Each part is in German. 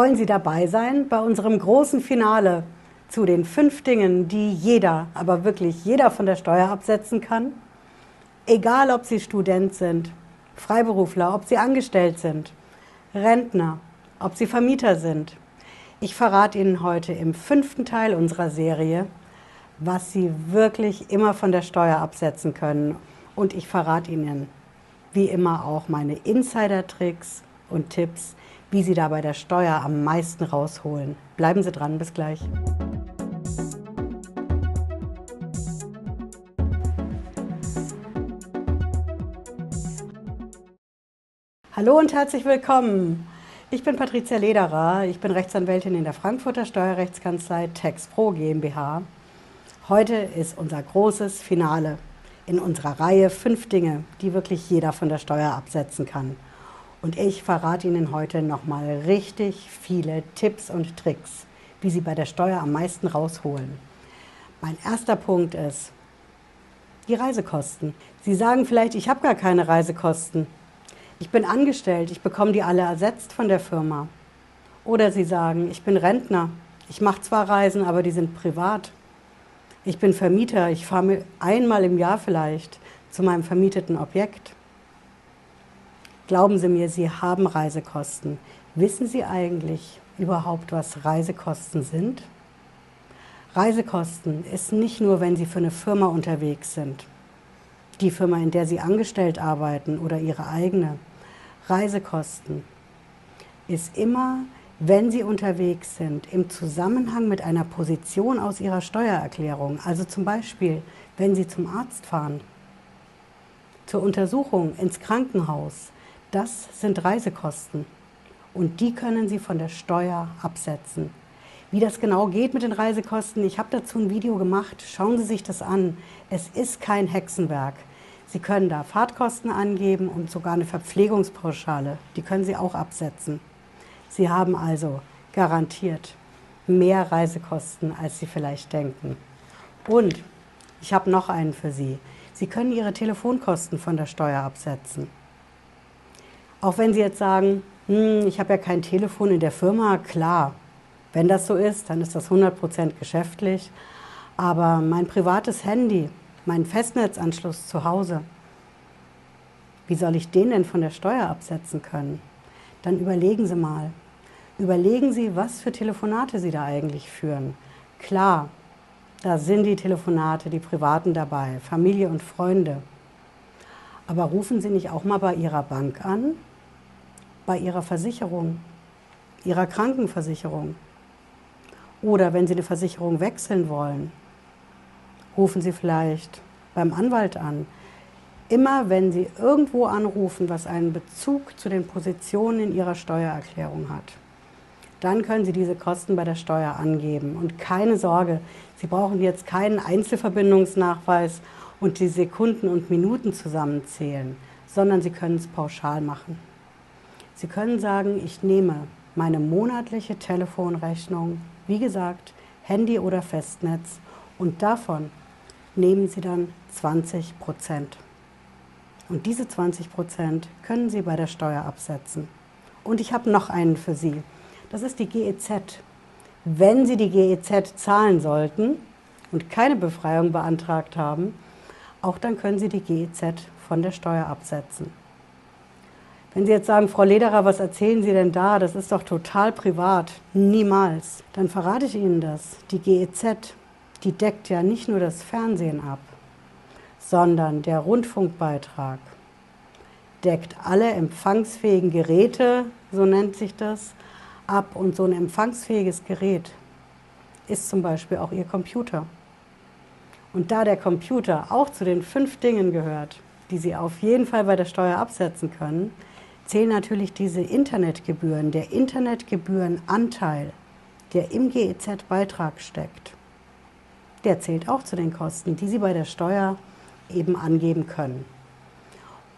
Wollen Sie dabei sein bei unserem großen Finale zu den fünf Dingen, die jeder, aber wirklich jeder von der Steuer absetzen kann? Egal, ob Sie Student sind, Freiberufler, ob Sie angestellt sind, Rentner, ob Sie Vermieter sind. Ich verrate Ihnen heute im fünften Teil unserer Serie, was Sie wirklich immer von der Steuer absetzen können. Und ich verrate Ihnen wie immer auch meine Insider-Tricks und Tipps, wie Sie da bei der Steuer am meisten rausholen. Bleiben Sie dran, bis gleich. Hallo und herzlich willkommen. Ich bin Patricia Lederer, ich bin Rechtsanwältin in der Frankfurter Steuerrechtskanzlei TexPro GmbH. Heute ist unser großes Finale in unserer Reihe fünf Dinge, die wirklich jeder von der Steuer absetzen kann. Und ich verrate Ihnen heute nochmal richtig viele Tipps und Tricks, wie Sie bei der Steuer am meisten rausholen. Mein erster Punkt ist die Reisekosten. Sie sagen vielleicht, ich habe gar keine Reisekosten. Ich bin angestellt, ich bekomme die alle ersetzt von der Firma. Oder Sie sagen, ich bin Rentner, ich mache zwar Reisen, aber die sind privat. Ich bin Vermieter, ich fahre einmal im Jahr vielleicht zu meinem vermieteten Objekt. Glauben Sie mir, Sie haben Reisekosten. Wissen Sie eigentlich überhaupt, was Reisekosten sind? Reisekosten ist nicht nur, wenn Sie für eine Firma unterwegs sind, die Firma, in der Sie angestellt arbeiten oder Ihre eigene. Reisekosten ist immer, wenn Sie unterwegs sind, im Zusammenhang mit einer Position aus Ihrer Steuererklärung, also zum Beispiel, wenn Sie zum Arzt fahren, zur Untersuchung ins Krankenhaus, das sind Reisekosten. Und die können Sie von der Steuer absetzen. Wie das genau geht mit den Reisekosten, ich habe dazu ein Video gemacht. Schauen Sie sich das an. Es ist kein Hexenwerk. Sie können da Fahrtkosten angeben und sogar eine Verpflegungspauschale. Die können Sie auch absetzen. Sie haben also garantiert mehr Reisekosten, als Sie vielleicht denken. Und ich habe noch einen für Sie. Sie können Ihre Telefonkosten von der Steuer absetzen. Auch wenn Sie jetzt sagen, hm, ich habe ja kein Telefon in der Firma, klar, wenn das so ist, dann ist das 100% geschäftlich. Aber mein privates Handy, mein Festnetzanschluss zu Hause, wie soll ich den denn von der Steuer absetzen können? dann überlegen Sie mal. Überlegen Sie, was für Telefonate Sie da eigentlich führen. Klar, da sind die Telefonate, die privaten dabei, Familie und Freunde. Aber rufen Sie nicht auch mal bei Ihrer Bank an, bei Ihrer Versicherung, Ihrer Krankenversicherung. Oder wenn Sie eine Versicherung wechseln wollen, rufen Sie vielleicht beim Anwalt an, immer wenn Sie irgendwo anrufen, was einen Bezug zu den Positionen in Ihrer Steuererklärung hat, dann können Sie diese Kosten bei der Steuer angeben. Und keine Sorge, Sie brauchen jetzt keinen Einzelverbindungsnachweis und die Sekunden und Minuten zusammenzählen, sondern Sie können es pauschal machen. Sie können sagen, ich nehme meine monatliche Telefonrechnung, wie gesagt, Handy oder Festnetz, und davon nehmen Sie dann 20 Prozent. Und diese 20 Prozent können Sie bei der Steuer absetzen. Und ich habe noch einen für Sie. Das ist die GEZ. Wenn Sie die GEZ zahlen sollten und keine Befreiung beantragt haben, auch dann können Sie die GEZ von der Steuer absetzen. Wenn Sie jetzt sagen, Frau Lederer, was erzählen Sie denn da? Das ist doch total privat. Niemals. Dann verrate ich Ihnen das. Die GEZ, die deckt ja nicht nur das Fernsehen ab sondern der Rundfunkbeitrag deckt alle empfangsfähigen Geräte, so nennt sich das, ab. Und so ein empfangsfähiges Gerät ist zum Beispiel auch Ihr Computer. Und da der Computer auch zu den fünf Dingen gehört, die Sie auf jeden Fall bei der Steuer absetzen können, zählen natürlich diese Internetgebühren, der Internetgebührenanteil, der im GEZ-Beitrag steckt, der zählt auch zu den Kosten, die Sie bei der Steuer eben angeben können.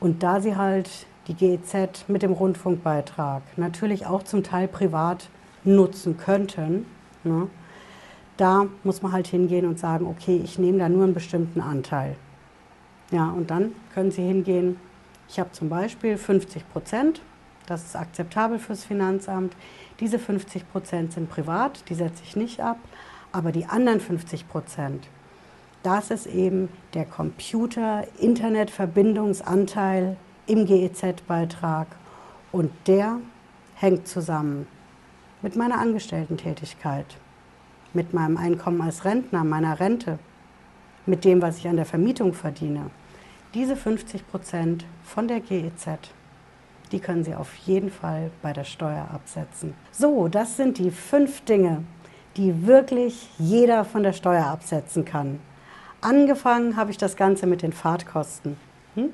Und da sie halt die GEZ mit dem Rundfunkbeitrag natürlich auch zum Teil privat nutzen könnten, ne, da muss man halt hingehen und sagen, okay, ich nehme da nur einen bestimmten Anteil. Ja, und dann können Sie hingehen, ich habe zum Beispiel 50 Prozent Das ist akzeptabel fürs Finanzamt. Diese 50 Prozent sind privat, die setze ich nicht ab. Aber die anderen 50 Prozent, das ist eben der Computer-Internet-Verbindungsanteil im GEZ-Beitrag. Und der hängt zusammen mit meiner Angestellten-Tätigkeit, mit meinem Einkommen als Rentner, meiner Rente, mit dem, was ich an der Vermietung verdiene. Diese 50 Prozent von der GEZ, die können Sie auf jeden Fall bei der Steuer absetzen. So, das sind die fünf Dinge, die wirklich jeder von der Steuer absetzen kann. Angefangen habe ich das Ganze mit den Fahrtkosten hm?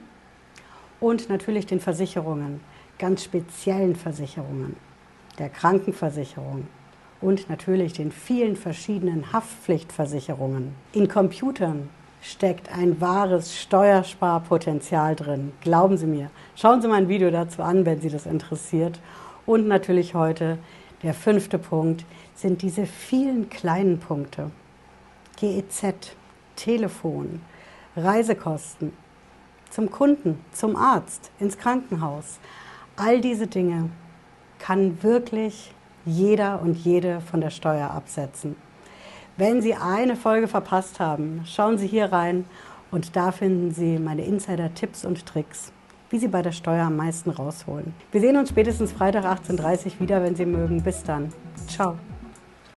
und natürlich den Versicherungen, ganz speziellen Versicherungen, der Krankenversicherung und natürlich den vielen verschiedenen Haftpflichtversicherungen. In Computern steckt ein wahres Steuersparpotenzial drin. Glauben Sie mir. Schauen Sie mal ein Video dazu an, wenn Sie das interessiert. Und natürlich heute der fünfte Punkt sind diese vielen kleinen Punkte. GEZ, Telefon, Reisekosten, zum Kunden, zum Arzt, ins Krankenhaus. All diese Dinge kann wirklich jeder und jede von der Steuer absetzen. Wenn Sie eine Folge verpasst haben, schauen Sie hier rein und da finden Sie meine Insider-Tipps und Tricks, wie Sie bei der Steuer am meisten rausholen. Wir sehen uns spätestens Freitag 18.30 Uhr wieder, wenn Sie mögen. Bis dann. Ciao.